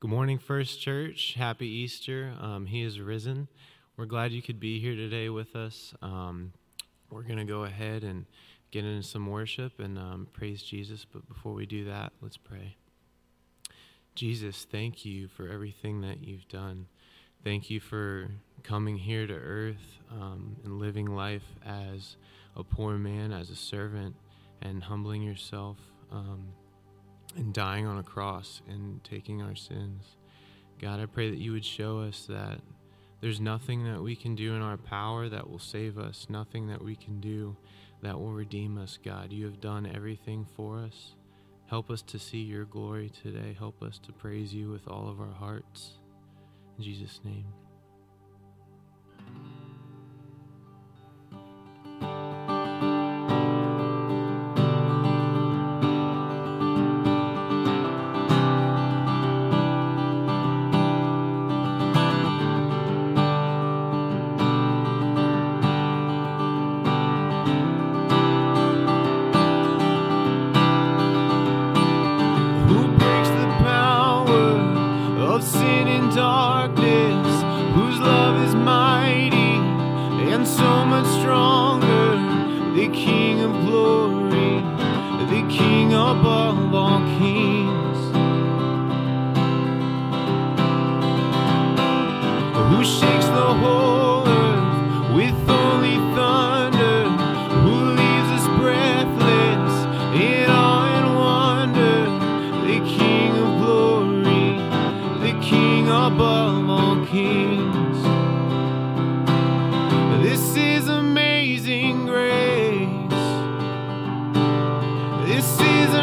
Good morning, First Church. Happy Easter. Um, he is risen. We're glad you could be here today with us. Um, we're going to go ahead and get into some worship and um, praise Jesus. But before we do that, let's pray. Jesus, thank you for everything that you've done. Thank you for coming here to earth um, and living life as a poor man, as a servant, and humbling yourself um, and dying on a cross and taking our sins. God, I pray that you would show us that there's nothing that we can do in our power that will save us, nothing that we can do that will redeem us, God. You have done everything for us. Help us to see your glory today. Help us to praise you with all of our hearts. In Jesus' name. This is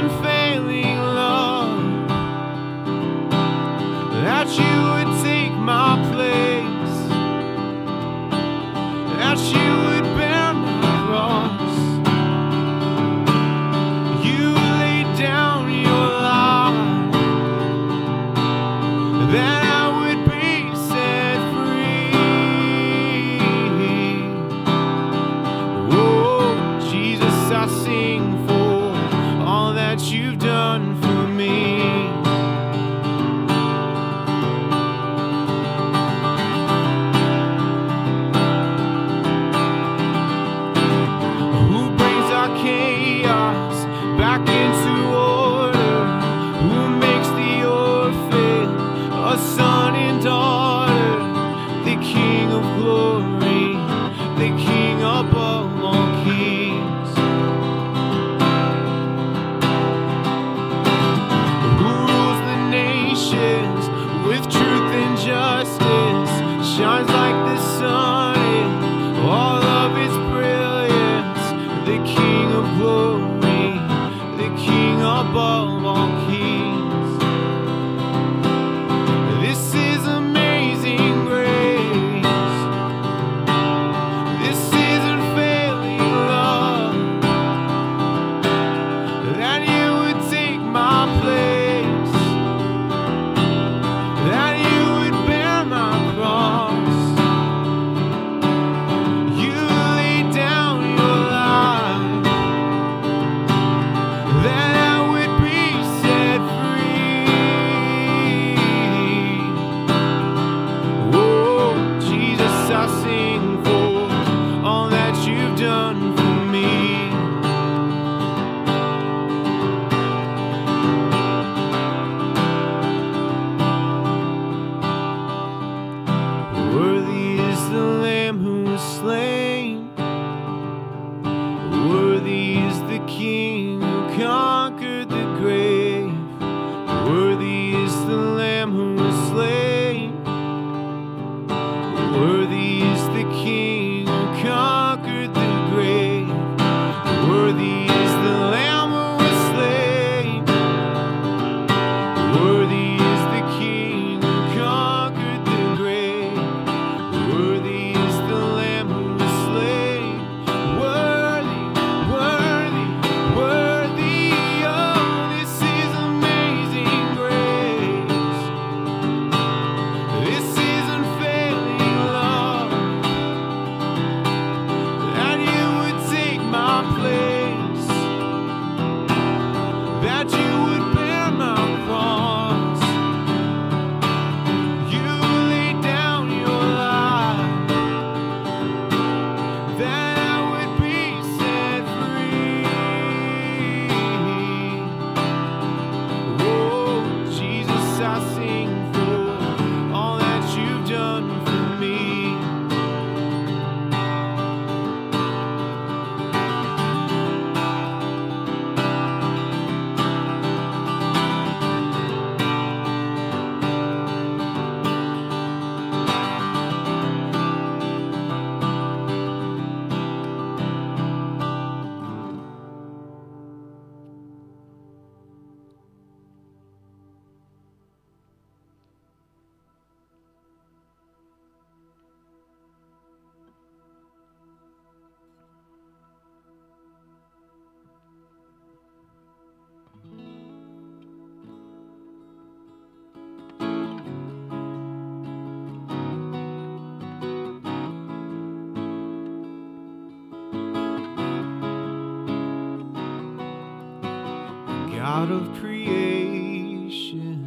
out of creation.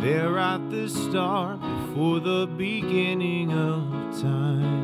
There at the start, before the beginning of time.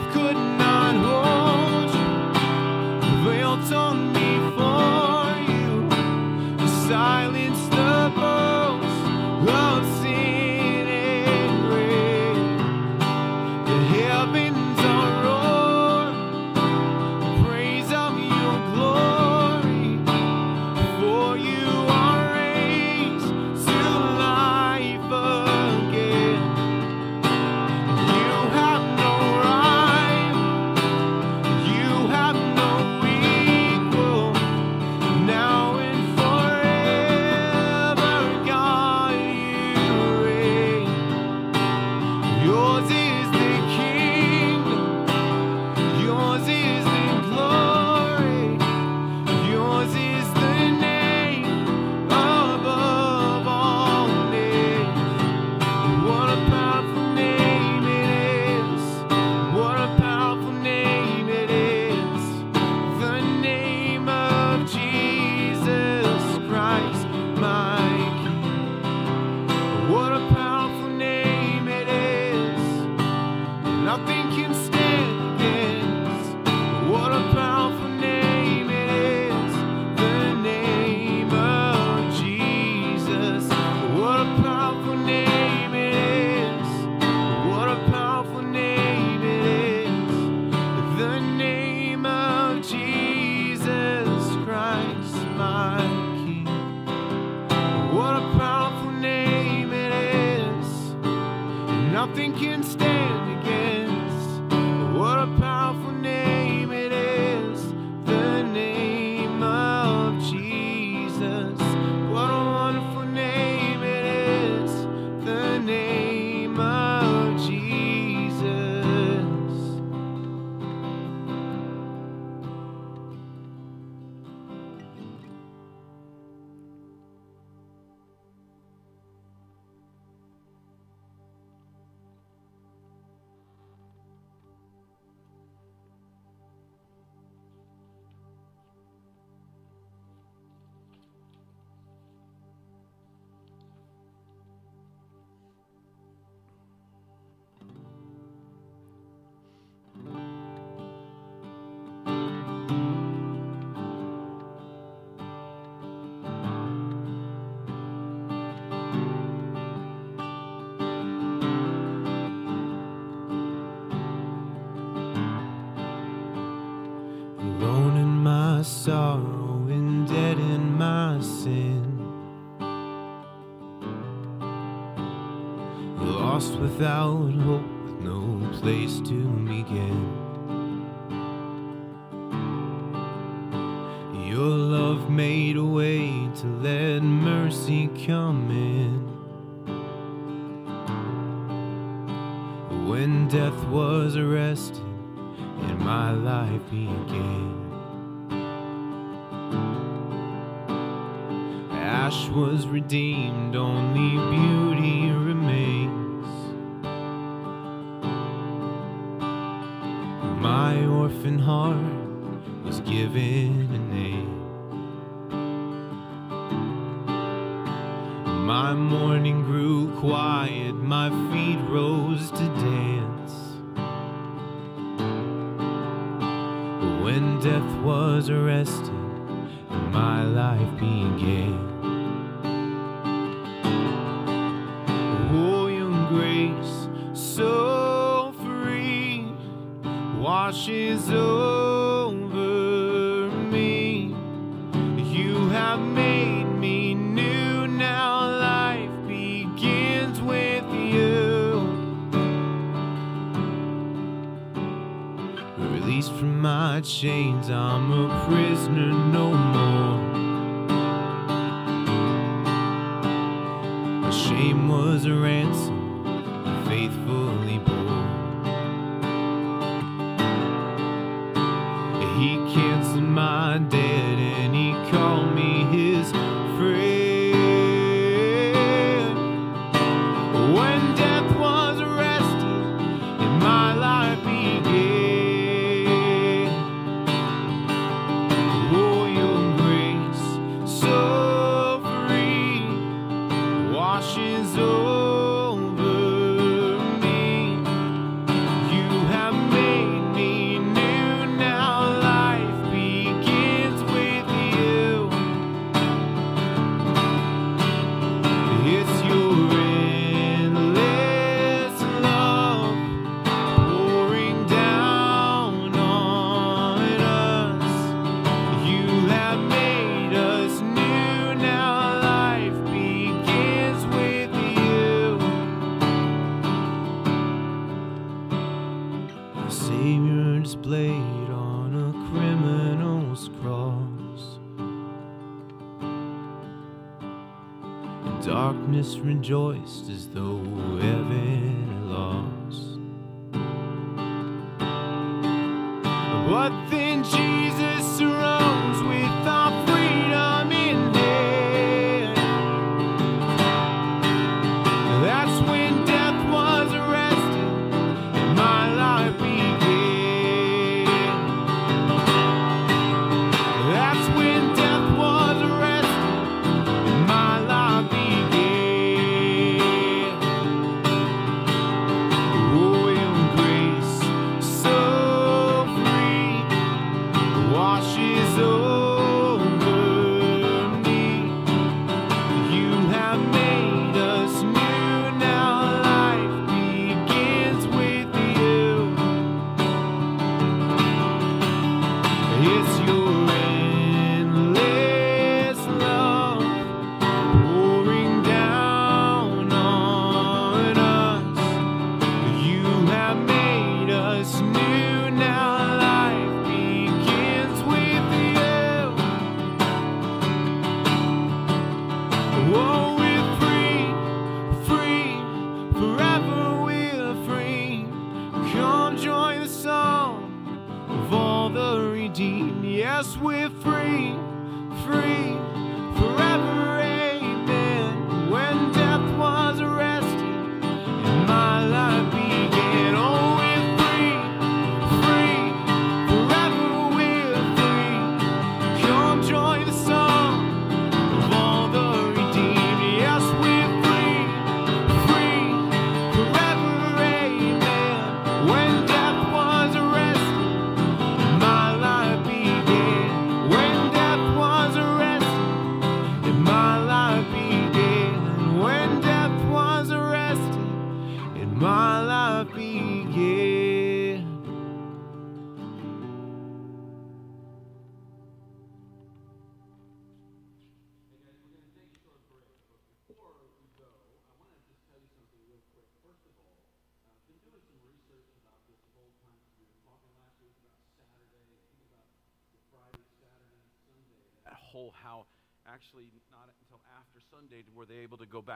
Death could sorrow and dead in my sin. Lost without hope, with no place to begin. Your love made a way to let mercy come in. When death was arrested and my life began. Josh was redeemed, only you. made me new. Now life begins with you. Released from my chains, I'm a prisoner no more. My shame was a ransom.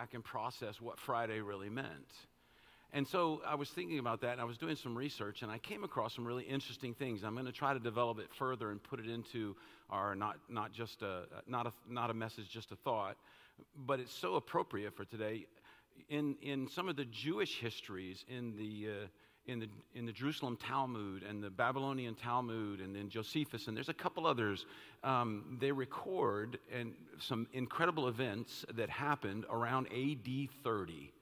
Back and process what Friday really meant. And so I was thinking about that, and I was doing some research, and I came across some really interesting things. I'm going to try to develop it further and put it into our not, not just a, not, a, not a message, just a thought, but it's so appropriate for today. In, in some of the Jewish histories, in the, uh, in, the, in the Jerusalem Talmud and the Babylonian Talmud, and then Josephus, and there's a couple others, um, they record and some incredible events that happened around AD 30.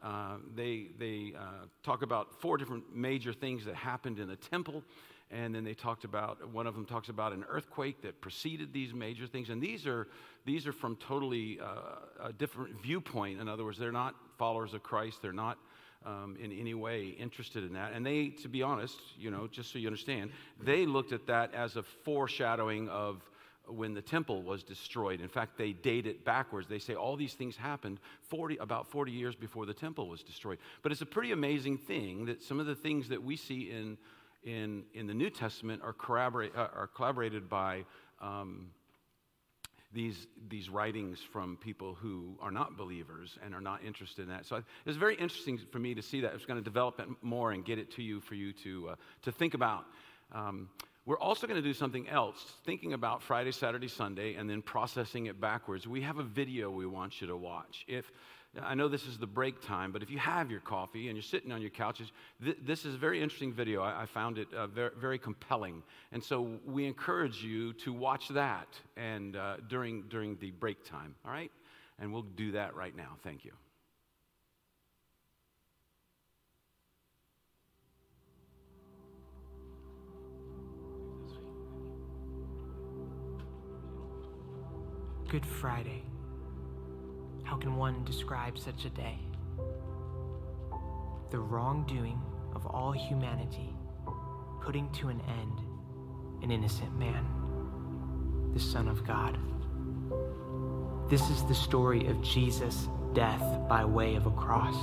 Uh, they they uh, talk about four different major things that happened in the temple. And then they talked about, one of them talks about an earthquake that preceded these major things. And these are, these are from totally uh, a different viewpoint. In other words, they're not followers of Christ. They're not um, in any way interested in that. And they, to be honest, you know, just so you understand, they looked at that as a foreshadowing of when the temple was destroyed. In fact, they date it backwards. They say all these things happened 40, about 40 years before the temple was destroyed. But it's a pretty amazing thing that some of the things that we see in, in, in the New Testament are, corroborate, uh, are collaborated by um, these, these writings from people who are not believers and are not interested in that. So it's very interesting for me to see that. It's going to develop it more and get it to you for you to, uh, to think about. Um, we're also going to do something else, thinking about Friday, Saturday, Sunday, and then processing it backwards. We have a video we want you to watch. If I know this is the break time, but if you have your coffee and you're sitting on your couches, th- this is a very interesting video. I, I found it uh, very, very, compelling, and so we encourage you to watch that and uh, during during the break time. All right, and we'll do that right now. Thank you. Good Friday. How can one describe such a day? The wrongdoing of all humanity, putting to an end an innocent man, the Son of God. This is the story of Jesus' death by way of a cross,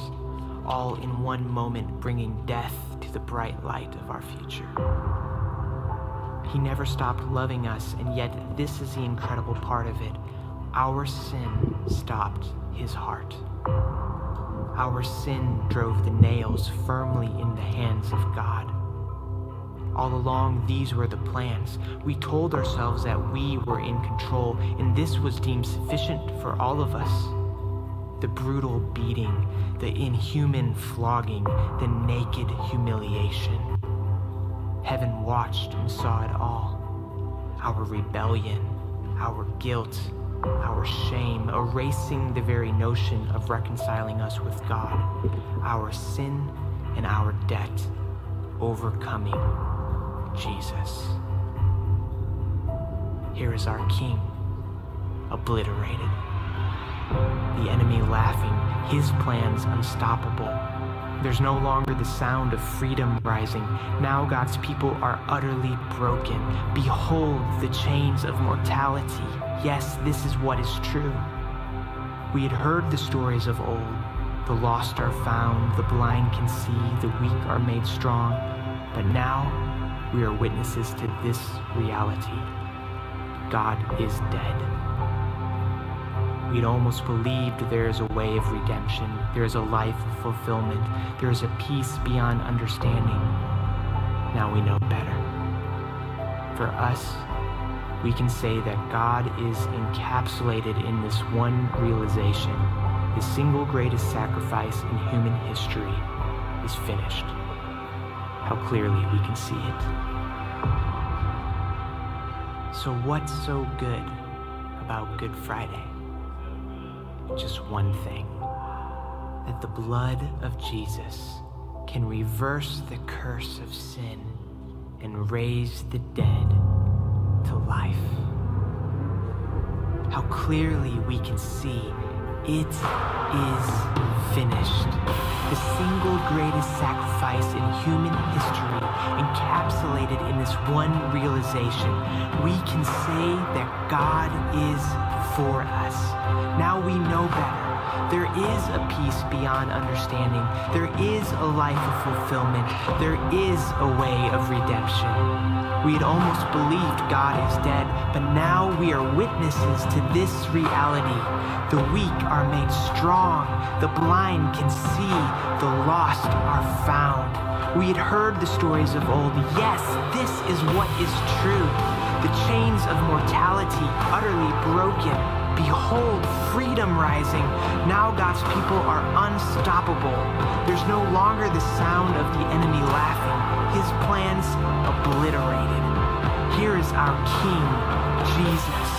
all in one moment bringing death to the bright light of our future. He never stopped loving us, and yet this is the incredible part of it. Our sin stopped his heart. Our sin drove the nails firmly in the hands of God. All along, these were the plans. We told ourselves that we were in control, and this was deemed sufficient for all of us. The brutal beating, the inhuman flogging, the naked humiliation. Heaven watched and saw it all. Our rebellion, our guilt, our shame, erasing the very notion of reconciling us with God, our sin and our debt, overcoming Jesus. Here is our King, obliterated. The enemy laughing, his plans unstoppable there's no longer the sound of freedom rising. Now God's people are utterly broken. Behold the chains of mortality. Yes, this is what is true. We had heard the stories of old. The lost are found, the blind can see, the weak are made strong. But now we are witnesses to this reality. God is dead. We'd almost believed there is a way of redemption, there is a life of fulfillment, there is a peace beyond understanding. Now we know better. For us, we can say that God is encapsulated in this one realization the single greatest sacrifice in human history is finished. How clearly we can see it. So, what's so good about Good Friday? Just one thing that the blood of Jesus can reverse the curse of sin and raise the dead to life. How clearly we can see it is finished. The single greatest sacrifice in human history, encapsulated in this one realization. We can say that God is for us. Now we know better. There is a peace beyond understanding. There is a life of fulfillment. There is a way of redemption. We had almost believed God is dead, but now we are witnesses to this reality. The weak are made strong, the blind can see, the lost are found. We had heard the stories of old. Yes, this is what is true. The chains of mortality utterly broken. Behold, freedom rising. Now God's people are unstoppable. There's no longer the sound of the enemy laughing, his plans obliterated. Here is our King, Jesus,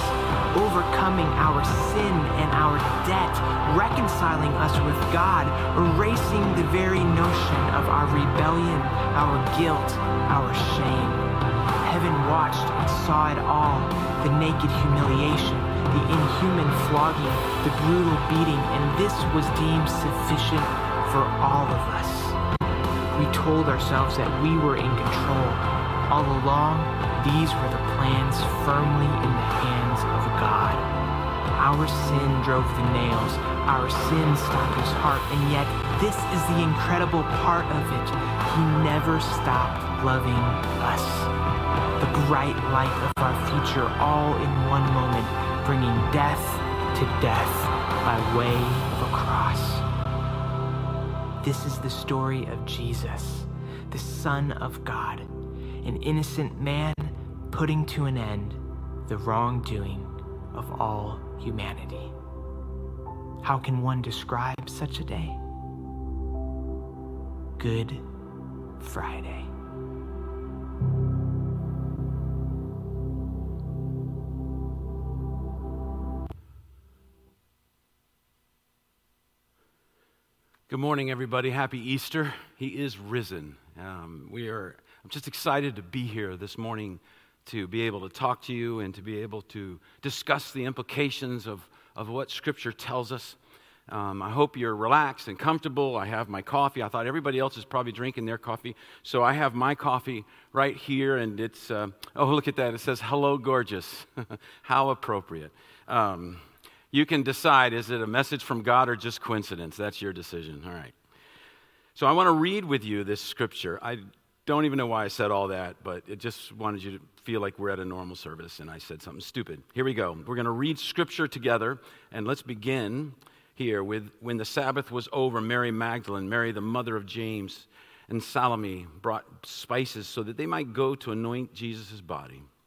overcoming our sin and our debt, reconciling us with God, erasing the very notion of our rebellion, our guilt, our shame. Watched and saw it all the naked humiliation, the inhuman flogging, the brutal beating, and this was deemed sufficient for all of us. We told ourselves that we were in control. All along, these were the plans firmly in the hands of God. Our sin drove the nails, our sin stopped his heart, and yet this is the incredible part of it. He never stopped loving us. The bright light of our future all in one moment, bringing death to death by way of a cross. This is the story of Jesus, the Son of God, an innocent man putting to an end the wrongdoing of all humanity. How can one describe such a day? Good Friday. Good morning, everybody. Happy Easter. He is risen. Um, we are. I'm just excited to be here this morning to be able to talk to you and to be able to discuss the implications of, of what Scripture tells us. Um, I hope you're relaxed and comfortable. I have my coffee. I thought everybody else is probably drinking their coffee. So I have my coffee right here, and it's, uh, oh, look at that. It says, Hello, gorgeous. How appropriate. Um, you can decide is it a message from God or just coincidence? That's your decision. All right. So I want to read with you this scripture. I don't even know why I said all that, but it just wanted you to feel like we're at a normal service and I said something stupid. Here we go. We're going to read scripture together, and let's begin here with when the Sabbath was over, Mary Magdalene, Mary, the mother of James, and Salome brought spices so that they might go to anoint Jesus' body.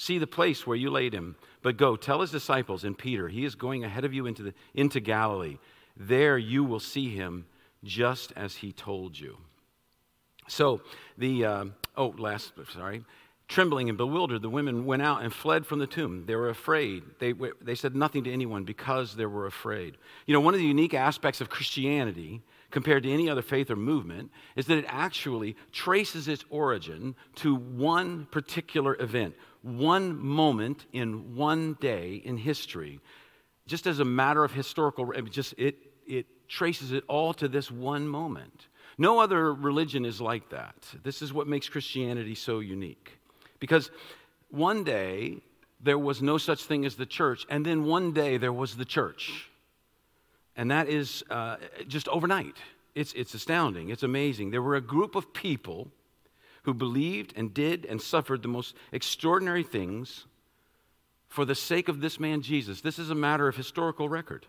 See the place where you laid him. But go, tell his disciples and Peter, he is going ahead of you into, the, into Galilee. There you will see him just as he told you. So the, uh, oh, last, sorry. Trembling and bewildered, the women went out and fled from the tomb. They were afraid. They, they said nothing to anyone because they were afraid. You know, one of the unique aspects of Christianity compared to any other faith or movement is that it actually traces its origin to one particular event, one moment in one day in history. Just as a matter of historical, just it, it traces it all to this one moment. No other religion is like that. This is what makes Christianity so unique. Because one day there was no such thing as the church, and then one day there was the church. And that is uh, just overnight. It's, it's astounding. It's amazing. There were a group of people who believed and did and suffered the most extraordinary things for the sake of this man Jesus. This is a matter of historical record.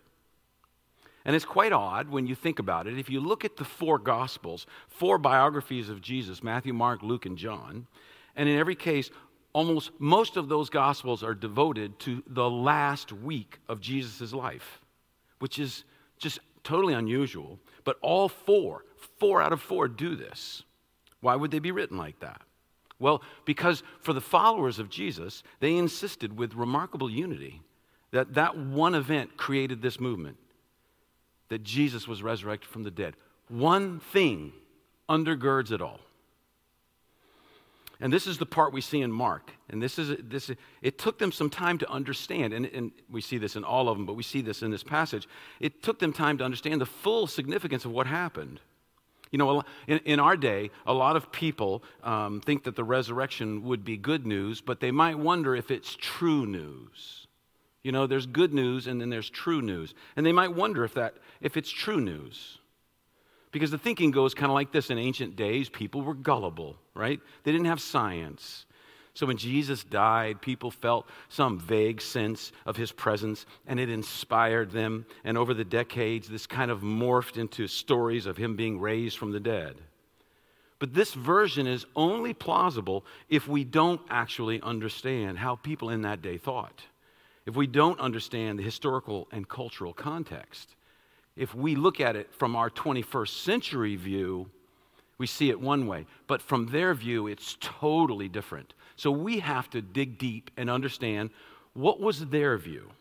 And it's quite odd when you think about it. If you look at the four Gospels, four biographies of Jesus Matthew, Mark, Luke, and John and in every case, almost most of those Gospels are devoted to the last week of Jesus' life, which is just totally unusual. But all four, four out of four, do this. Why would they be written like that? Well, because for the followers of Jesus, they insisted with remarkable unity that that one event created this movement that Jesus was resurrected from the dead. One thing undergirds it all. And this is the part we see in Mark. And this is this it took them some time to understand, and, and we see this in all of them, but we see this in this passage. It took them time to understand the full significance of what happened. You know, in, in our day, a lot of people um, think that the resurrection would be good news, but they might wonder if it's true news. You know, there's good news and then there's true news. And they might wonder if that if it's true news. Because the thinking goes kind of like this in ancient days, people were gullible, right? They didn't have science. So when Jesus died, people felt some vague sense of his presence, and it inspired them. And over the decades, this kind of morphed into stories of him being raised from the dead. But this version is only plausible if we don't actually understand how people in that day thought, if we don't understand the historical and cultural context if we look at it from our 21st century view, we see it one way. But from their view, it's totally different. So we have to dig deep and understand what was their view.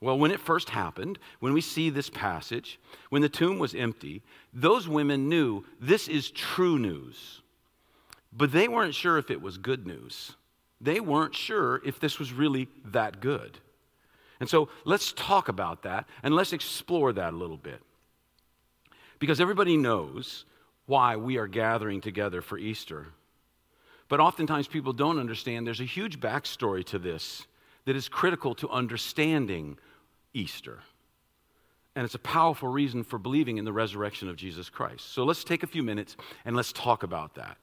Well, when it first happened, when we see this passage, when the tomb was empty, those women knew this is true news. But they weren't sure if it was good news. They weren't sure if this was really that good. And so let's talk about that and let's explore that a little bit. Because everybody knows why we are gathering together for Easter. But oftentimes people don't understand there's a huge backstory to this that is critical to understanding Easter. And it's a powerful reason for believing in the resurrection of Jesus Christ. So let's take a few minutes and let's talk about that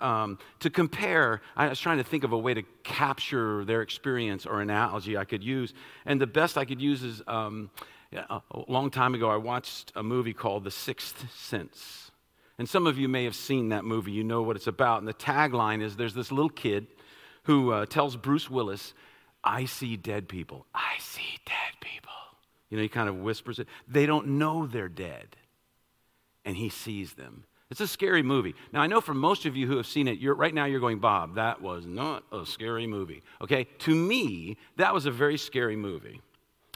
um, to compare. I was trying to think of a way to capture their experience or analogy I could use. And the best I could use is um, a long time ago, I watched a movie called The Sixth Sense. And some of you may have seen that movie. You know what it's about. And the tagline is there's this little kid who uh, tells Bruce Willis, I see dead people. I see dead people. You know, he kind of whispers it. They don't know they're dead. And he sees them. It's a scary movie. Now, I know for most of you who have seen it, right now you're going, Bob, that was not a scary movie. Okay? To me, that was a very scary movie.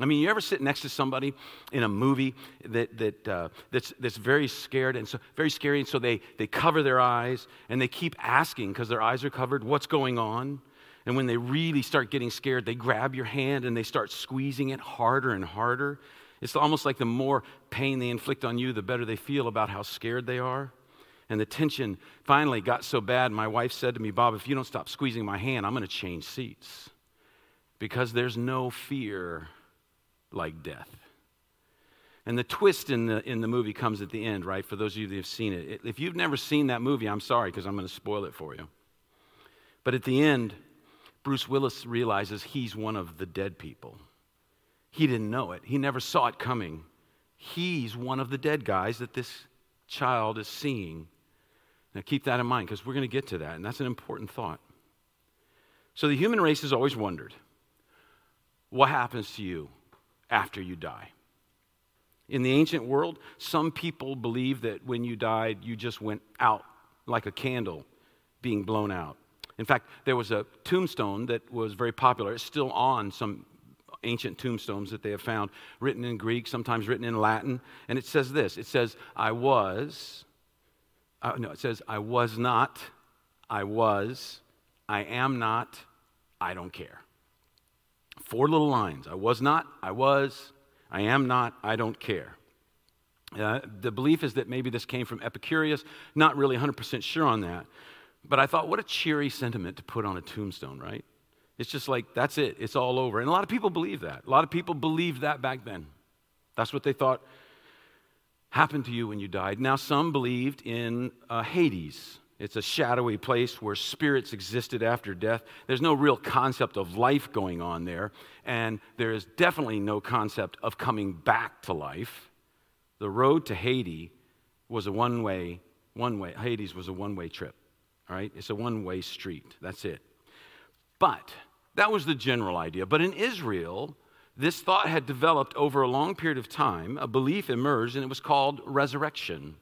I mean, you ever sit next to somebody in a movie that, that, uh, that's, that's very scared and so very scary, and so they, they cover their eyes and they keep asking because their eyes are covered, what's going on? And when they really start getting scared, they grab your hand and they start squeezing it harder and harder. It's almost like the more pain they inflict on you, the better they feel about how scared they are. And the tension finally got so bad, my wife said to me, Bob, if you don't stop squeezing my hand, I'm going to change seats. Because there's no fear like death. And the twist in the, in the movie comes at the end, right? For those of you that have seen it. If you've never seen that movie, I'm sorry because I'm going to spoil it for you. But at the end, Bruce Willis realizes he's one of the dead people. He didn't know it, he never saw it coming. He's one of the dead guys that this child is seeing now, keep that in mind because we're going to get to that, and that's an important thought. So, the human race has always wondered what happens to you after you die? In the ancient world, some people believed that when you died, you just went out like a candle being blown out. In fact, there was a tombstone that was very popular. It's still on some ancient tombstones that they have found, written in Greek, sometimes written in Latin. And it says this it says, I was uh, no, it says, I was not, I was, I am not, I don't care. Four little lines. I was not, I was, I am not, I don't care. Uh, the belief is that maybe this came from Epicurus, not really 100% sure on that. But I thought, what a cheery sentiment to put on a tombstone, right? It's just like, that's it, it's all over. And a lot of people believe that. A lot of people believed that back then. That's what they thought happened to you when you died. Now, some believed in uh, Hades. It's a shadowy place where spirits existed after death. There's no real concept of life going on there, and there is definitely no concept of coming back to life. The road to Hades was a one way, one way, Hades was a one way trip. All right? It's a one way street. That's it. But that was the general idea. But in Israel, this thought had developed over a long period of time. A belief emerged, and it was called resurrection.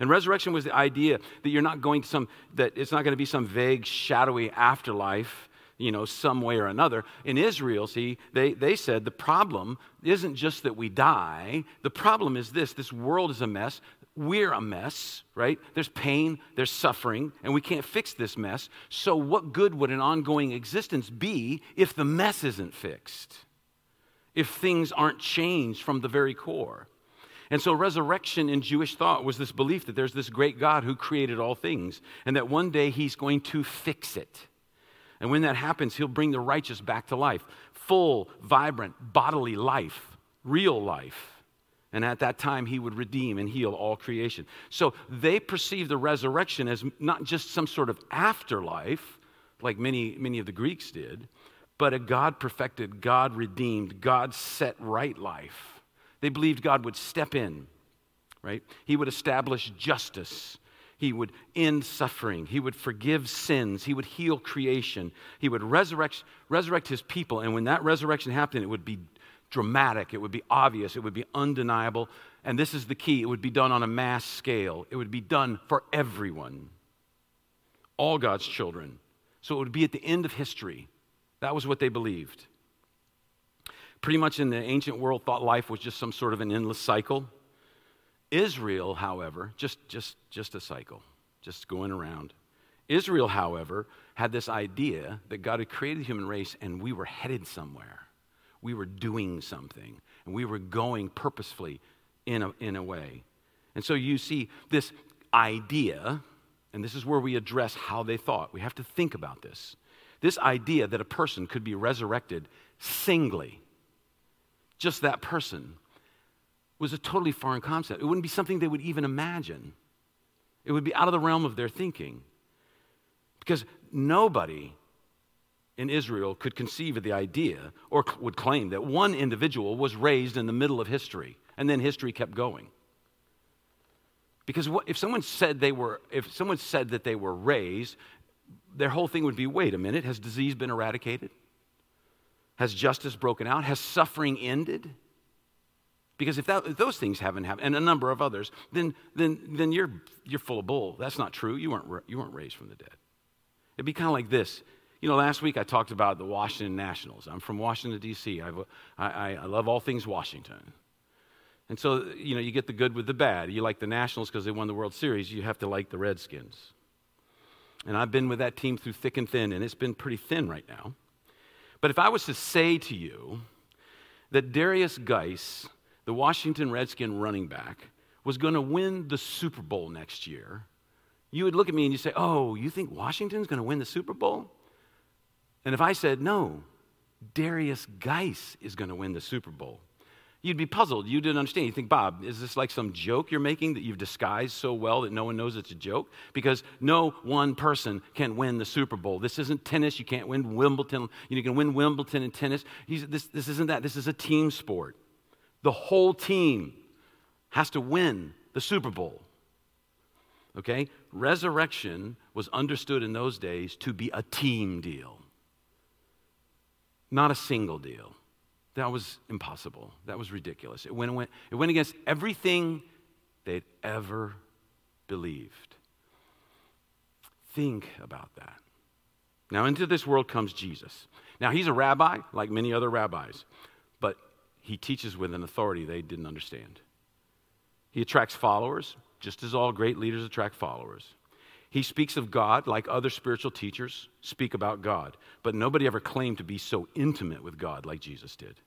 And resurrection was the idea that you're not going to some, that it's not going to be some vague, shadowy afterlife, you know, some way or another. In Israel, see, they, they said the problem isn't just that we die, the problem is this this world is a mess. we're a mess, right? There's pain, there's suffering, and we can't fix this mess. So, what good would an ongoing existence be if the mess isn't fixed? If things aren't changed from the very core? And so, resurrection in Jewish thought was this belief that there's this great God who created all things, and that one day he's going to fix it. And when that happens, he'll bring the righteous back to life full, vibrant, bodily life, real life. And at that time, he would redeem and heal all creation. So they perceive the resurrection as not just some sort of afterlife, like many, many of the Greeks did, but a God perfected, God redeemed, God set right life. They believed God would step in, right? He would establish justice. He would end suffering. He would forgive sins. He would heal creation. He would resurrect, resurrect his people. And when that resurrection happened, it would be dramatic, it would be obvious, it would be undeniable. And this is the key it would be done on a mass scale, it would be done for everyone, all God's children. So it would be at the end of history. That was what they believed. Pretty much in the ancient world, thought life was just some sort of an endless cycle. Israel, however, just, just, just a cycle, just going around. Israel, however, had this idea that God had created the human race and we were headed somewhere we were doing something and we were going purposefully in a, in a way. And so you see this idea, and this is where we address how they thought. We have to think about this. This idea that a person could be resurrected singly, just that person, was a totally foreign concept. It wouldn't be something they would even imagine, it would be out of the realm of their thinking. Because nobody in Israel could conceive of the idea or would claim that one individual was raised in the middle of history and then history kept going. Because if someone said they were, if someone said that they were raised, their whole thing would be wait a minute, has disease been eradicated? Has justice broken out? Has suffering ended? Because if, that, if those things haven't happened, and a number of others, then, then, then you're, you're full of bull. That's not true. You weren't, you weren't raised from the dead. It'd be kind of like this you know, last week I talked about the Washington Nationals. I'm from Washington, D.C. I, I, I love all things Washington. And so, you know, you get the good with the bad. You like the Nationals because they won the World Series. You have to like the Redskins. And I've been with that team through thick and thin, and it's been pretty thin right now. But if I was to say to you that Derrius Guice, the Washington Redskin running back, was going to win the Super Bowl next year, you would look at me and you say, Oh, you think Washington's going to win the Super Bowl? And if I said, no, Derrius Guice is going to win the Super Bowl, you'd be puzzled. You didn't understand. You think, Bob, is this like some joke you're making that you've disguised so well that no one knows it's a joke? Because no one person can win the Super Bowl. This isn't tennis. You can't win Wimbledon. You can win Wimbledon in tennis. This, this isn't that. This is a team sport. The whole team has to win the Super Bowl. Okay? Resurrection was understood in those days to be a team deal. Not a single deal. That was impossible. That was ridiculous. It went, went, it went against everything they'd ever believed. Think about that. Now, into this world comes Jesus. Now, he's a rabbi, like many other rabbis, but he teaches with an authority they didn't understand. He attracts followers, just as all great leaders attract followers. He speaks of God like other spiritual teachers speak about God, but nobody ever claimed to be so intimate with God like Jesus did.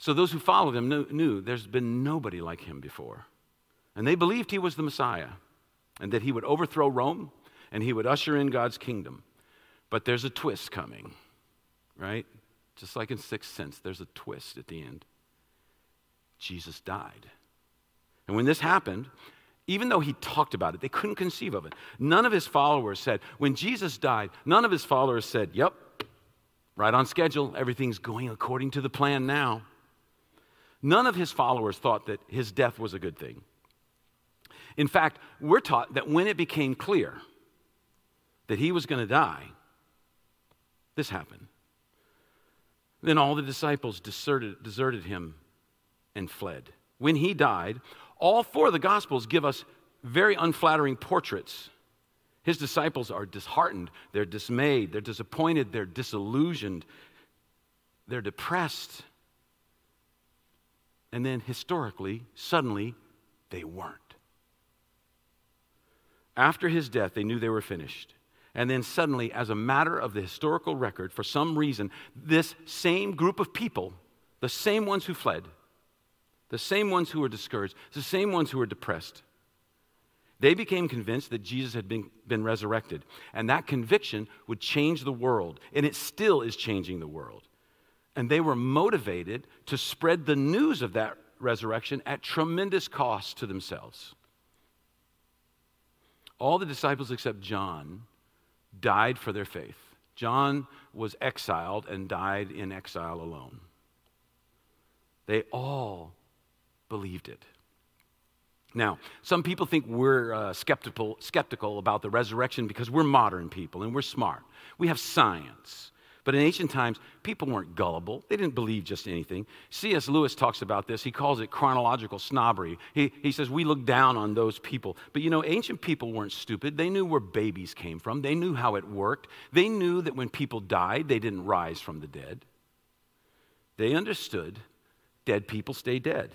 So those who followed him knew, knew, there's been nobody like him before. And they believed he was the Messiah and that he would overthrow Rome and he would usher in God's kingdom. But there's a twist coming, right? Just like in Sixth Sense, there's a twist at the end. Jesus died. And when this happened, even though he talked about it, they couldn't conceive of it. None of his followers said, when Jesus died, none of his followers said, Yep, right on schedule, everything's going according to the plan now. None of his followers thought that his death was a good thing. In fact, we're taught that when it became clear that he was going to die, this happened. Then all the disciples deserted, deserted him and fled. When he died, all four of the Gospels give us very unflattering portraits. His disciples are disheartened, they're dismayed, they're disappointed, they're disillusioned, they're depressed. And then, historically, suddenly, They weren't. After his death, they knew they were finished. And then suddenly, as a matter of the historical record, for some reason, this same group of people, the same ones who fled, the same ones who were discouraged, the same ones who were depressed, they became convinced that Jesus had been, been resurrected. And that conviction would change the world. And it still is changing the world. And they were motivated to spread the news of that resurrection at tremendous cost to themselves. All the disciples except John died for their faith. John was exiled and died in exile alone. They all believed it. Now, some people think we're uh, skeptical, skeptical about the resurrection because we're modern people and we're smart. We have science. But in ancient times, people weren't gullible. They didn't believe just anything. C.S. Lewis talks about this. He calls it chronological snobbery. He, he says, We look down on those people. But you know, ancient people weren't stupid. They knew where babies came from, they knew how it worked. They knew that when people died, they didn't rise from the dead. They understood dead people stay dead.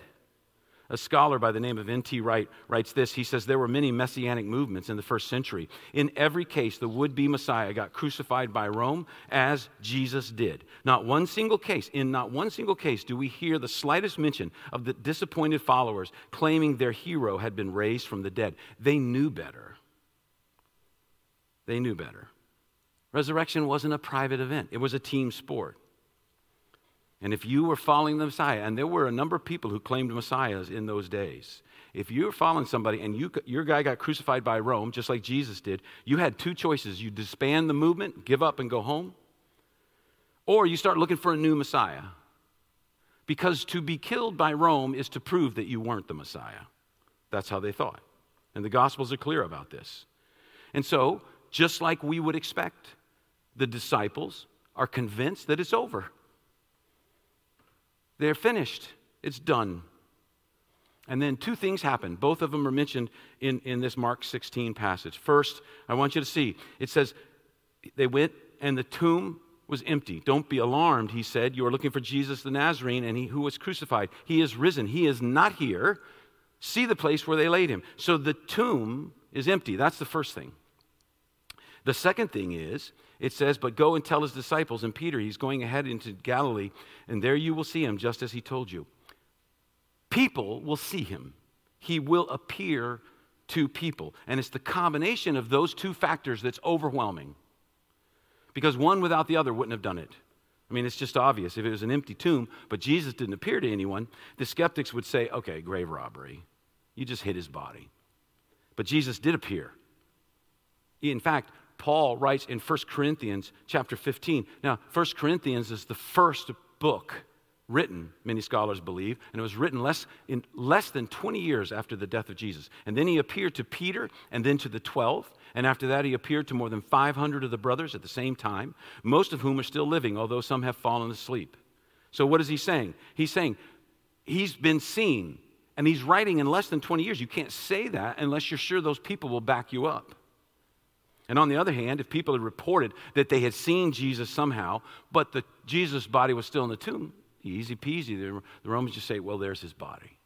A scholar by the name of N.T. Wright writes this. He says there were many messianic movements in the first century. In every case, the would be Messiah got crucified by Rome as Jesus did. Not one single case, in not one single case, do we hear the slightest mention of the disappointed followers claiming their hero had been raised from the dead. They knew better. They knew better. Resurrection wasn't a private event, it was a team sport. And if you were following the Messiah, and there were a number of people who claimed Messiahs in those days, if you were following somebody and you, your guy got crucified by Rome, just like Jesus did, you had two choices. You disband the movement, give up, and go home, or you start looking for a new Messiah. Because to be killed by Rome is to prove that you weren't the Messiah. That's how they thought. And the Gospels are clear about this. And so, just like we would expect, the disciples are convinced that it's over. They're finished, it's done. And then two things happen. Both of them are mentioned in, in this Mark 16 passage. First, I want you to see it says, they went and the tomb was empty. Don't be alarmed, he said. You are looking for Jesus the Nazarene and he who was crucified. He is risen. He is not here. See the place where they laid him. So the tomb is empty. That's the first thing. The second thing is it says, But go and tell his disciples, and Peter, he's going ahead into Galilee, and there you will see him, just as he told you. People will see him, he will appear to people. And it's the combination of those two factors that's overwhelming. Because one without the other wouldn't have done it. I mean, it's just obvious. If it was an empty tomb, but Jesus didn't appear to anyone, the skeptics would say, okay, grave robbery. You just hid his body. But Jesus did appear. In fact, Paul writes in 1 Corinthians chapter 15. Now, 1 Corinthians is the first book written, many scholars believe, and it was written less, in less than 20 years after the death of Jesus. And then he appeared to Peter and then to the 12. And after that, he appeared to more than 500 of the brothers at the same time, most of whom are still living, although some have fallen asleep. So, what is he saying? He's saying he's been seen, and he's writing in less than 20 years. You can't say that unless you're sure those people will back you up. And on the other hand, if people had reported that they had seen Jesus somehow, but the Jesus body was still in the tomb, easy peasy. The, the Romans just say, well, there's his body.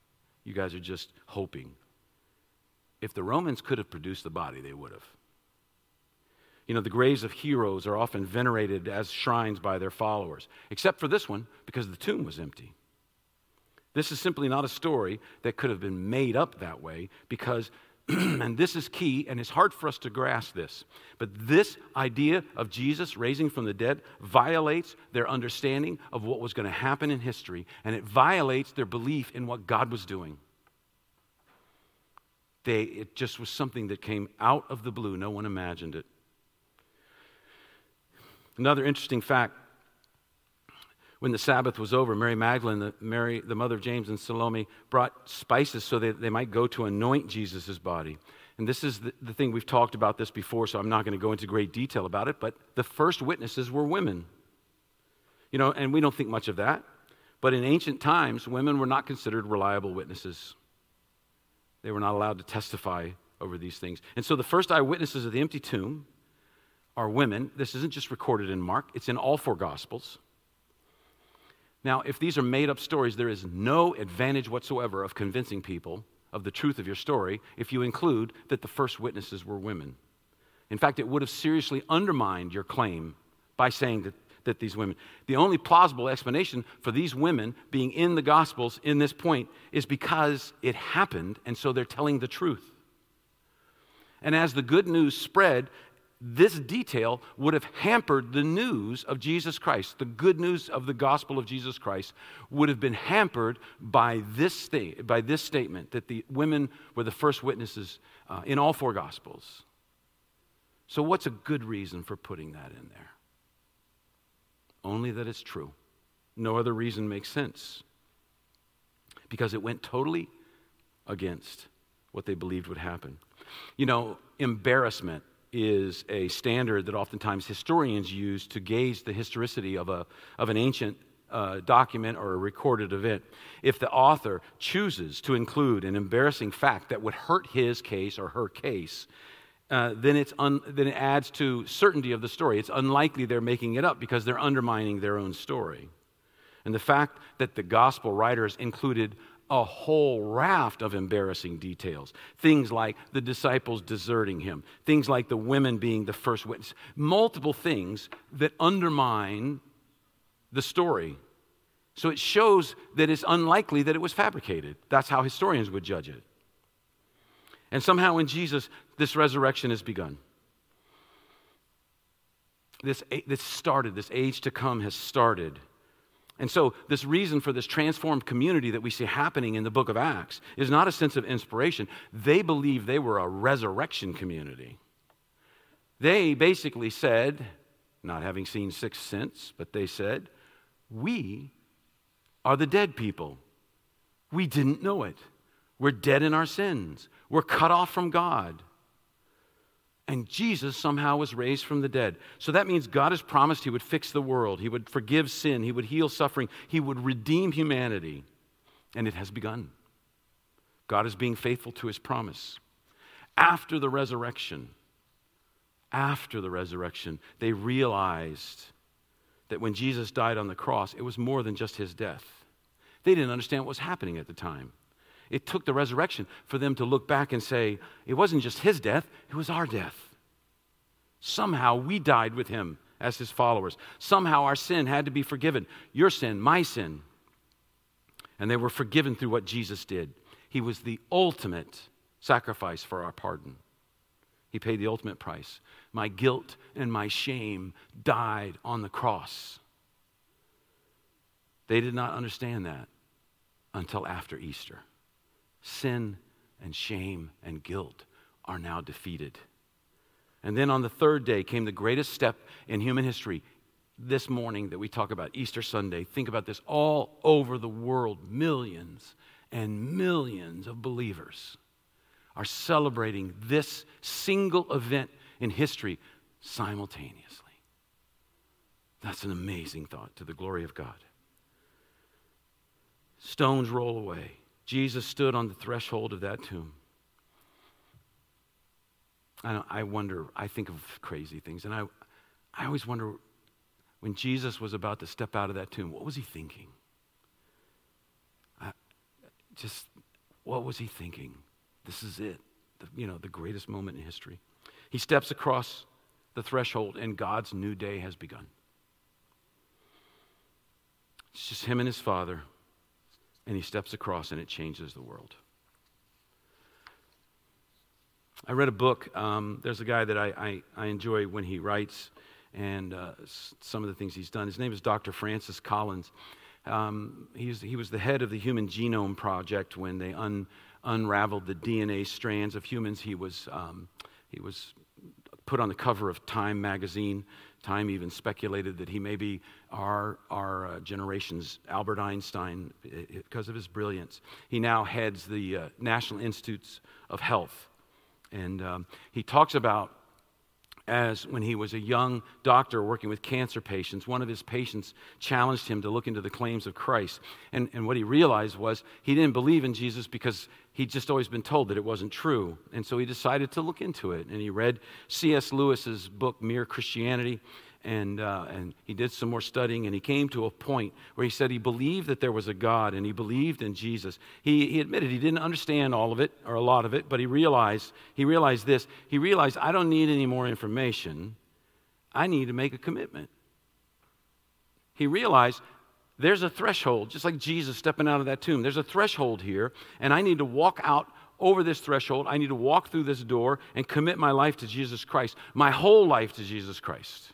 You guys are just hoping. If the Romans could have produced the body, they would have. You know, the graves of heroes are often venerated as shrines by their followers, except for this one, because the tomb was empty. This is simply not a story that could have been made up that way because and this is key, and it's hard for us to grasp this. But this idea of Jesus raising from the dead violates their understanding of what was going to happen in history, and it violates their belief in what God was doing. They, it just was something that came out of the blue. No one imagined it. Another interesting fact when the Sabbath was over, Mary Magdalene, the, Mary, the mother of James and Salome, brought spices so that they might go to anoint Jesus' body. And this is the, the thing we've talked about this before, so I'm not going to go into great detail about it, but the first witnesses were women. You know, and we don't think much of that. But in ancient times, women were not considered reliable witnesses. They were not allowed to testify over these things. And so the first eyewitnesses of the empty tomb are women. This isn't just recorded in Mark, it's in all four Gospels. Now, if these are made up stories, there is no advantage whatsoever of convincing people of the truth of your story if you include that the first witnesses were women. In fact, it would have seriously undermined your claim by saying that, that these women. The only plausible explanation for these women being in the Gospels in this point is because it happened, and so they're telling the truth. And as the good news spread, this detail would have hampered the news of Jesus Christ. The good news of the gospel of Jesus Christ would have been hampered by this, sta- by this statement that the women were the first witnesses uh, in all four gospels. So, what's a good reason for putting that in there? Only that it's true. No other reason makes sense. Because it went totally against what they believed would happen. You know, embarrassment is a standard that oftentimes historians use to gauge the historicity of, a, of an ancient uh, document or a recorded event. If the author chooses to include an embarrassing fact that would hurt his case or her case, uh, then, it's un, then it adds to certainty of the story. It's unlikely they're making it up because they're undermining their own story. And the fact that the gospel writers included a whole raft of embarrassing details. Things like the disciples deserting him, things like the women being the first witness, multiple things that undermine the story. So it shows that it's unlikely that it was fabricated. That's how historians would judge it. And somehow in Jesus, this resurrection has begun. This, this started, this age to come has started. And so, this reason for this transformed community that we see happening in the book of Acts is not a sense of inspiration. They believe they were a resurrection community. They basically said, not having seen Sixth Sense, but they said, We are the dead people. We didn't know it. We're dead in our sins. We're cut off from God. And Jesus somehow was raised from the dead. So that means God has promised He would fix the world, He would forgive sin, He would heal suffering, He would redeem humanity. And it has begun. God is being faithful to His promise. After the resurrection, after the resurrection, they realized that when Jesus died on the cross, it was more than just His death. They didn't understand what was happening at the time. It took the resurrection for them to look back and say, it wasn't just his death, it was our death. Somehow we died with him as his followers. Somehow our sin had to be forgiven. Your sin, my sin. And they were forgiven through what Jesus did. He was the ultimate sacrifice for our pardon. He paid the ultimate price. My guilt and my shame died on the cross. They did not understand that until after Easter. Sin and shame and guilt are now defeated. And then on the third day came the greatest step in human history. This morning that we talk about, Easter Sunday, think about this all over the world, millions and millions of believers are celebrating this single event in history simultaneously. That's an amazing thought to the glory of God. Stones roll away. Jesus stood on the threshold of that tomb. I, I wonder, I think of crazy things, and I, I always wonder when Jesus was about to step out of that tomb, what was he thinking? I, just, what was he thinking? This is it, the, you know, the greatest moment in history. He steps across the threshold, and God's new day has begun. It's just him and his father and he steps across and it changes the world. I read a book. Um, there's a guy that I, I, I, enjoy when he writes and uh, some of the things he's done. His name is Dr. Francis Collins. Um, he was the head of the Human Genome Project when they un, unraveled the DNA strands of humans. He was, um, he was put on the cover of Time magazine Time even speculated that he may be our, our uh, generation's Albert Einstein because of his brilliance. He now heads the uh, National Institutes of Health. And um, he talks about as when he was a young doctor working with cancer patients, one of his patients challenged him to look into the claims of Christ. And, and what he realized was he didn't believe in Jesus because he'd just always been told that it wasn't true. And so he decided to look into it. And he read C.S. Lewis's book, Mere Christianity. And, uh, and he did some more studying and he came to a point where he said he believed that there was a god and he believed in jesus. He, he admitted he didn't understand all of it or a lot of it but he realized he realized this. He realized i don't need any more information. I need to make a commitment. He realized there's a threshold just like jesus stepping out of that tomb. There's a threshold here and i need to walk out over this threshold. I need to walk through this door and commit my life to jesus christ my whole life to jesus christ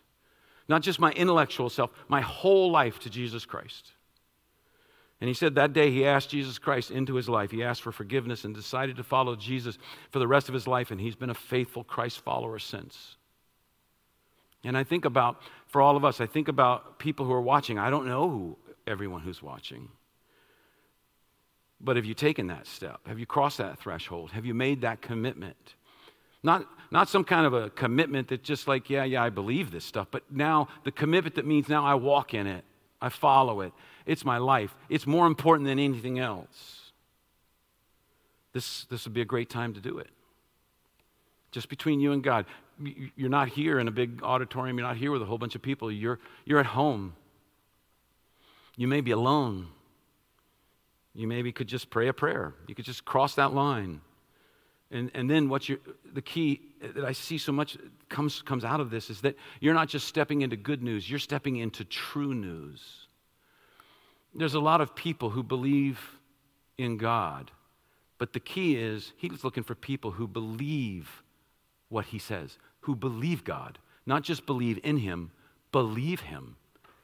not just my intellectual self, my whole life to Jesus Christ. And he said that day he asked Jesus Christ into his life. He asked for forgiveness and decided to follow Jesus for the rest of his life, and he's been a faithful Christ follower since. And I think about, for all of us, I think about people who are watching. I don't know who, everyone who's watching. But have you taken that step? Have you crossed that threshold? Have you made that commitment? Not, not some kind of a commitment that's just like, yeah, yeah, I believe this stuff, but now the commitment that means now I walk in it, I follow it. It's my life. It's more important than anything else. This, this would be a great time to do it. Just between you and God. You're not here in a big auditorium, you're not here with a whole bunch of people. You're, you're at home. You may be alone. You maybe could just pray a prayer. You could just cross that line. And, and then what you the key that I see so much comes, comes out of this is that you're not just stepping into good news, you're stepping into true news. There's a lot of people who believe in God, but the key is he's looking for people who believe what he says, who believe God, not just believe in him, believe him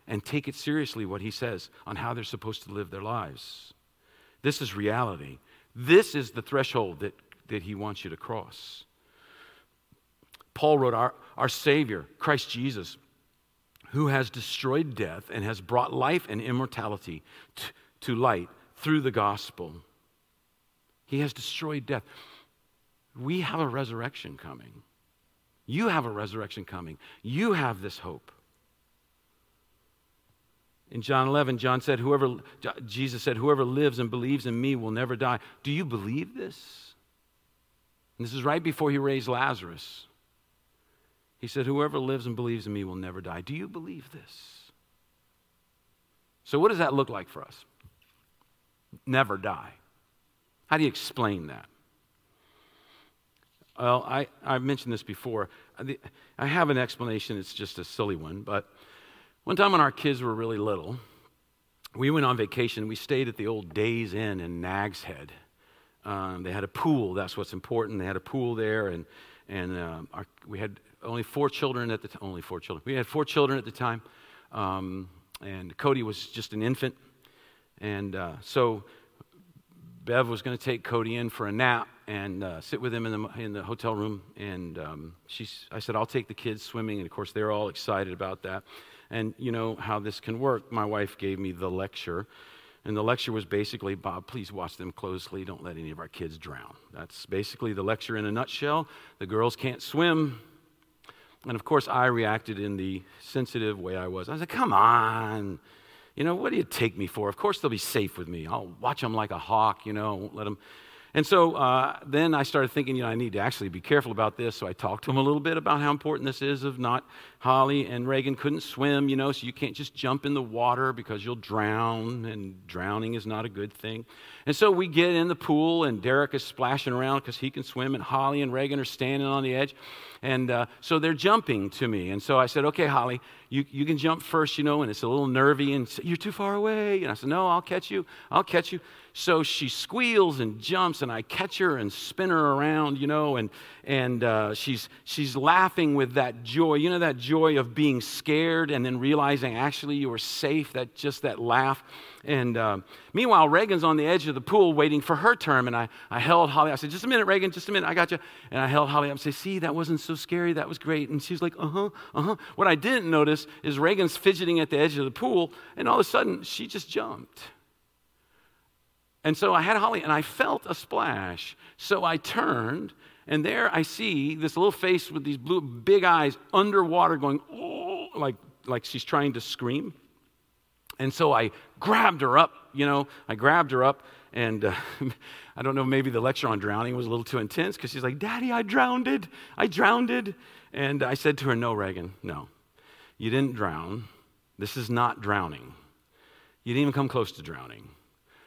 and take it seriously what he says on how they're supposed to live their lives. This is reality. This is the threshold that that he wants you to cross. Paul wrote, Our, our Savior, Christ Jesus, who has destroyed death and has brought life and immortality t- to light through the gospel. He has destroyed death. We have a resurrection coming. You have a resurrection coming. You have this hope. In John 11, John said, whoever, Jesus said, whoever lives and believes in me will never die. Do you believe this? And this is right before he raised Lazarus. He said, Whoever lives and believes in me will never die. Do you believe this? So, what does that look like for us? Never die. How do you explain that? Well, I, I've mentioned this before. I have an explanation, it's just a silly one. But one time when our kids were really little, we went on vacation. We stayed at the old Days Inn in Nags Head. Um, they had a pool. That's what's important. They had a pool there, and and um, our, we had only four children at the time. Only four children. We had four children at the time, um, and Cody was just an infant, and uh, so Bev was going to take Cody in for a nap and uh, sit with him in the in the hotel room. And um, she's, I said, I'll take the kids swimming, and of course they're all excited about that. And you know how this can work. My wife gave me the lecture. And the lecture was basically Bob, please watch them closely. Don't let any of our kids drown. That's basically the lecture in a nutshell. The girls can't swim. And of course, I reacted in the sensitive way I was. I was like, come on. You know, what do you take me for? Of course, they'll be safe with me. I'll watch them like a hawk, you know, won't let them and so uh, then I started thinking, you know, I need to actually be careful about this. So I talked to him a little bit about how important this is of not Holly and Reagan couldn't swim, you know, so you can't just jump in the water because you'll drown, and drowning is not a good thing. And so we get in the pool, and Derek is splashing around because he can swim, and Holly and Reagan are standing on the edge. And uh, so they're jumping to me. And so I said, okay, Holly, you, you can jump first, you know, and it's a little nervy, and you're too far away. And I said, no, I'll catch you. I'll catch you. So she squeals and jumps, and I catch her and spin her around, you know, and, and uh, she's, she's laughing with that joy. You know, that joy of being scared and then realizing actually you were safe, that just that laugh. And uh, meanwhile, Reagan's on the edge of the pool waiting for her turn, and I, I held Holly. I said, Just a minute, Reagan, just a minute, I got you. And I held Holly up and said, See, that wasn't so scary, that was great. And she's like, Uh huh, uh huh. What I didn't notice is Reagan's fidgeting at the edge of the pool, and all of a sudden, she just jumped. And so I had Holly and I felt a splash. So I turned and there I see this little face with these blue big eyes underwater going, oh, like, like she's trying to scream. And so I grabbed her up, you know, I grabbed her up and uh, I don't know, maybe the lecture on drowning was a little too intense because she's like, Daddy, I drowned. I drowned. And I said to her, No, Reagan, no. You didn't drown. This is not drowning. You didn't even come close to drowning.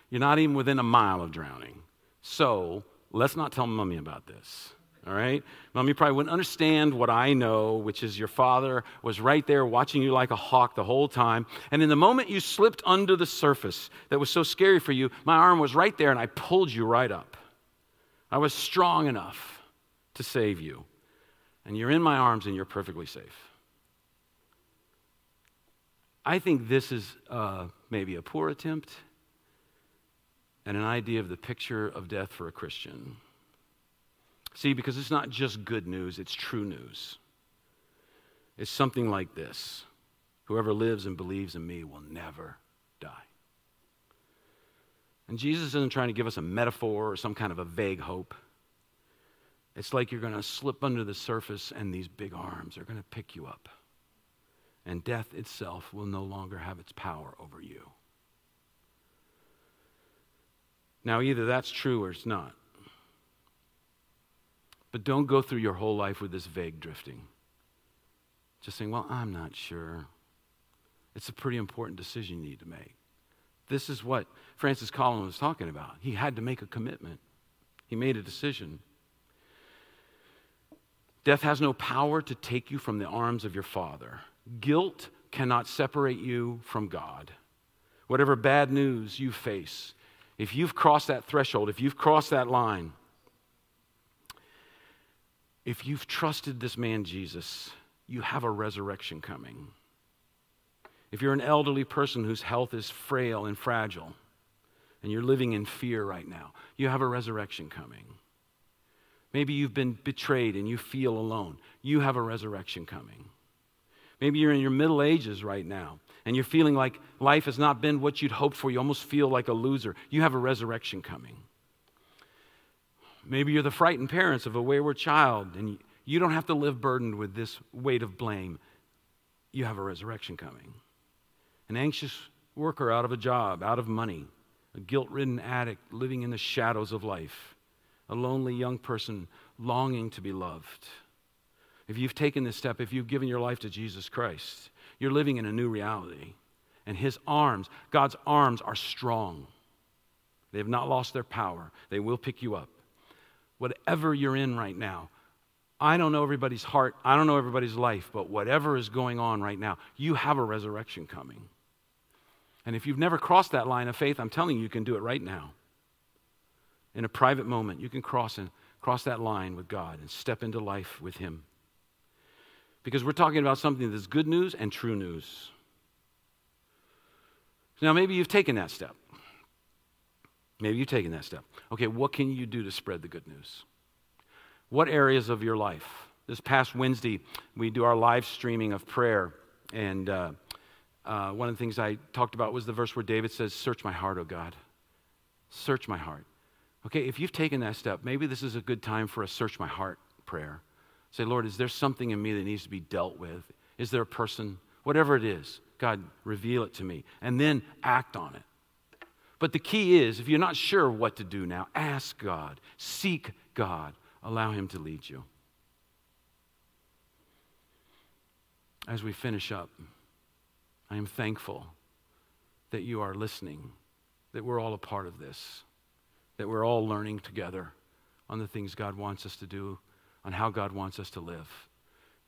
You're not even within a mile of drowning. So let's not tell mommy about this. All right? Mom, you probably wouldn't understand what I know, which is your father was right there watching you like a hawk the whole time. And in the moment you slipped under the surface that was so scary for you, my arm was right there and I pulled you right up. I was strong enough to save you. And you're in my arms and you're perfectly safe. I think this is uh, maybe a poor attempt and an idea of the picture of death for a Christian. See, because it's not just good news, it's true news. It's something like this Whoever lives and believes in me will never die. And Jesus isn't trying to give us a metaphor or some kind of a vague hope. It's like you're going to slip under the surface and these big arms are going to pick you up. And death itself will no longer have its power over you. Now, either that's true or it's not. But don't go through your whole life with this vague drifting. Just saying, well, I'm not sure. It's a pretty important decision you need to make. This is what Francis Collins was talking about. He had to make a commitment, he made a decision. Death has no power to take you from the arms of your Father. Guilt cannot separate you from God. Whatever bad news you face, if you've crossed that threshold, if you've crossed that line, if you've trusted this man Jesus, you have a resurrection coming. If you're an elderly person whose health is frail and fragile, and you're living in fear right now, you have a resurrection coming. Maybe you've been betrayed and you feel alone. You have a resurrection coming. Maybe you're in your middle ages right now and you're feeling like life has not been what you'd hoped for. You almost feel like a loser. You have a resurrection coming. Maybe you're the frightened parents of a wayward child, and you don't have to live burdened with this weight of blame. You have a resurrection coming. An anxious worker out of a job, out of money, a guilt ridden addict living in the shadows of life, a lonely young person longing to be loved. If you've taken this step, if you've given your life to Jesus Christ, you're living in a new reality. And His arms, God's arms, are strong. They have not lost their power. They will pick you up whatever you're in right now. I don't know everybody's heart, I don't know everybody's life, but whatever is going on right now, you have a resurrection coming. And if you've never crossed that line of faith, I'm telling you, you can do it right now. In a private moment, you can cross and cross that line with God and step into life with Him. Because we're talking about something that's good news and true news. Now, maybe you've taken that step. Maybe you've taken that step. Okay, what can you do to spread the good news? What areas of your life? This past Wednesday, we do our live streaming of prayer. And uh, uh, one of the things I talked about was the verse where David says, Search my heart, O God. Search my heart. Okay, if you've taken that step, maybe this is a good time for a search my heart prayer. Say, Lord, is there something in me that needs to be dealt with? Is there a person? Whatever it is, God, reveal it to me. And then act on it. But the key is if you're not sure what to do now, ask God, seek God, allow Him to lead you. As we finish up, I am thankful that you are listening, that we're all a part of this, that we're all learning together on the things God wants us to do, on how God wants us to live.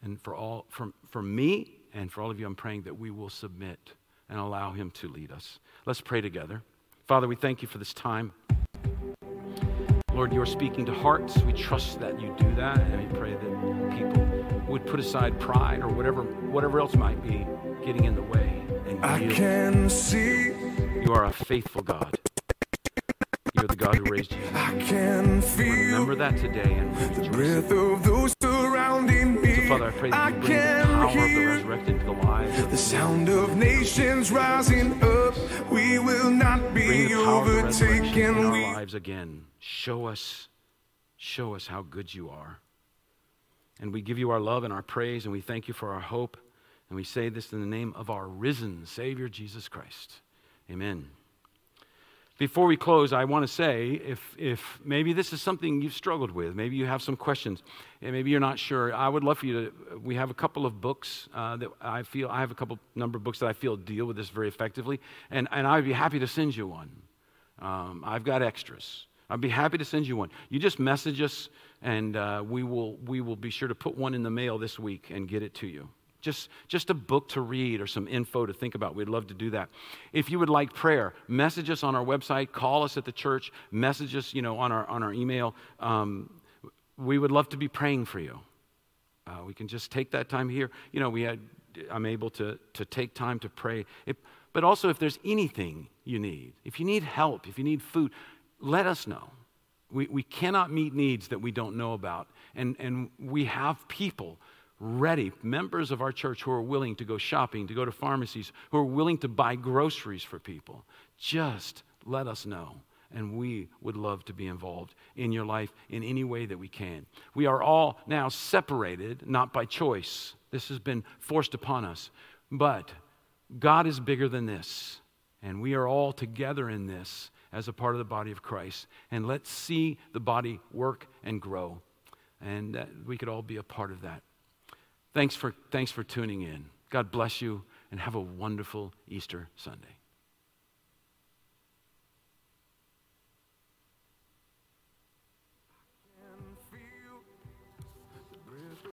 And for all for, for me and for all of you, I'm praying that we will submit and allow him to lead us. Let's pray together. Father, we thank you for this time. Lord, you are speaking to hearts. We trust that you do that, and we pray that people would put aside pride or whatever, whatever else might be getting in the way. And I can see. You are a faithful God. You're the God who raised Jesus. I can feel. Remember that today and the breath of those surrounding me. So, Father, I pray that you bring the power of the resurrected into the lives. The sound of nations rising up. We will not be overtaken. In our lives again. Show us, show us how good you are. And we give you our love and our praise, and we thank you for our hope. And we say this in the name of our risen Savior, Jesus Christ. Amen. Before we close, I want to say if, if maybe this is something you've struggled with, maybe you have some questions, and maybe you're not sure, I would love for you to. We have a couple of books uh, that I feel, I have a couple number of books that I feel deal with this very effectively, and, and I'd be happy to send you one. Um, I've got extras. I'd be happy to send you one. You just message us, and uh, we, will, we will be sure to put one in the mail this week and get it to you just, just a book to read or some info to think about. We'd love to do that. If you would like prayer, message us on our website, call us at the church, message us, you know, on our, on our email. Um, we would love to be praying for you. Uh, we can just take that time here. You know, we had, I'm able to, to take time to pray. If, but also, if there's anything you need, if you need help, if you need food, let us know. We, we cannot meet needs that we don't know about. And, and we have people ready, members of our church who are willing to go shopping, to go to pharmacies, who are willing to buy groceries for people. Just let us know. And we would love to be involved in your life in any way that we can. We are all now separated, not by choice. This has been forced upon us. But God is bigger than this. And we are all together in this as a part of the body of Christ. And let's see the body work and grow. And we could all be a part of that. Thanks for, thanks for tuning in. God bless you and have a wonderful Easter Sunday.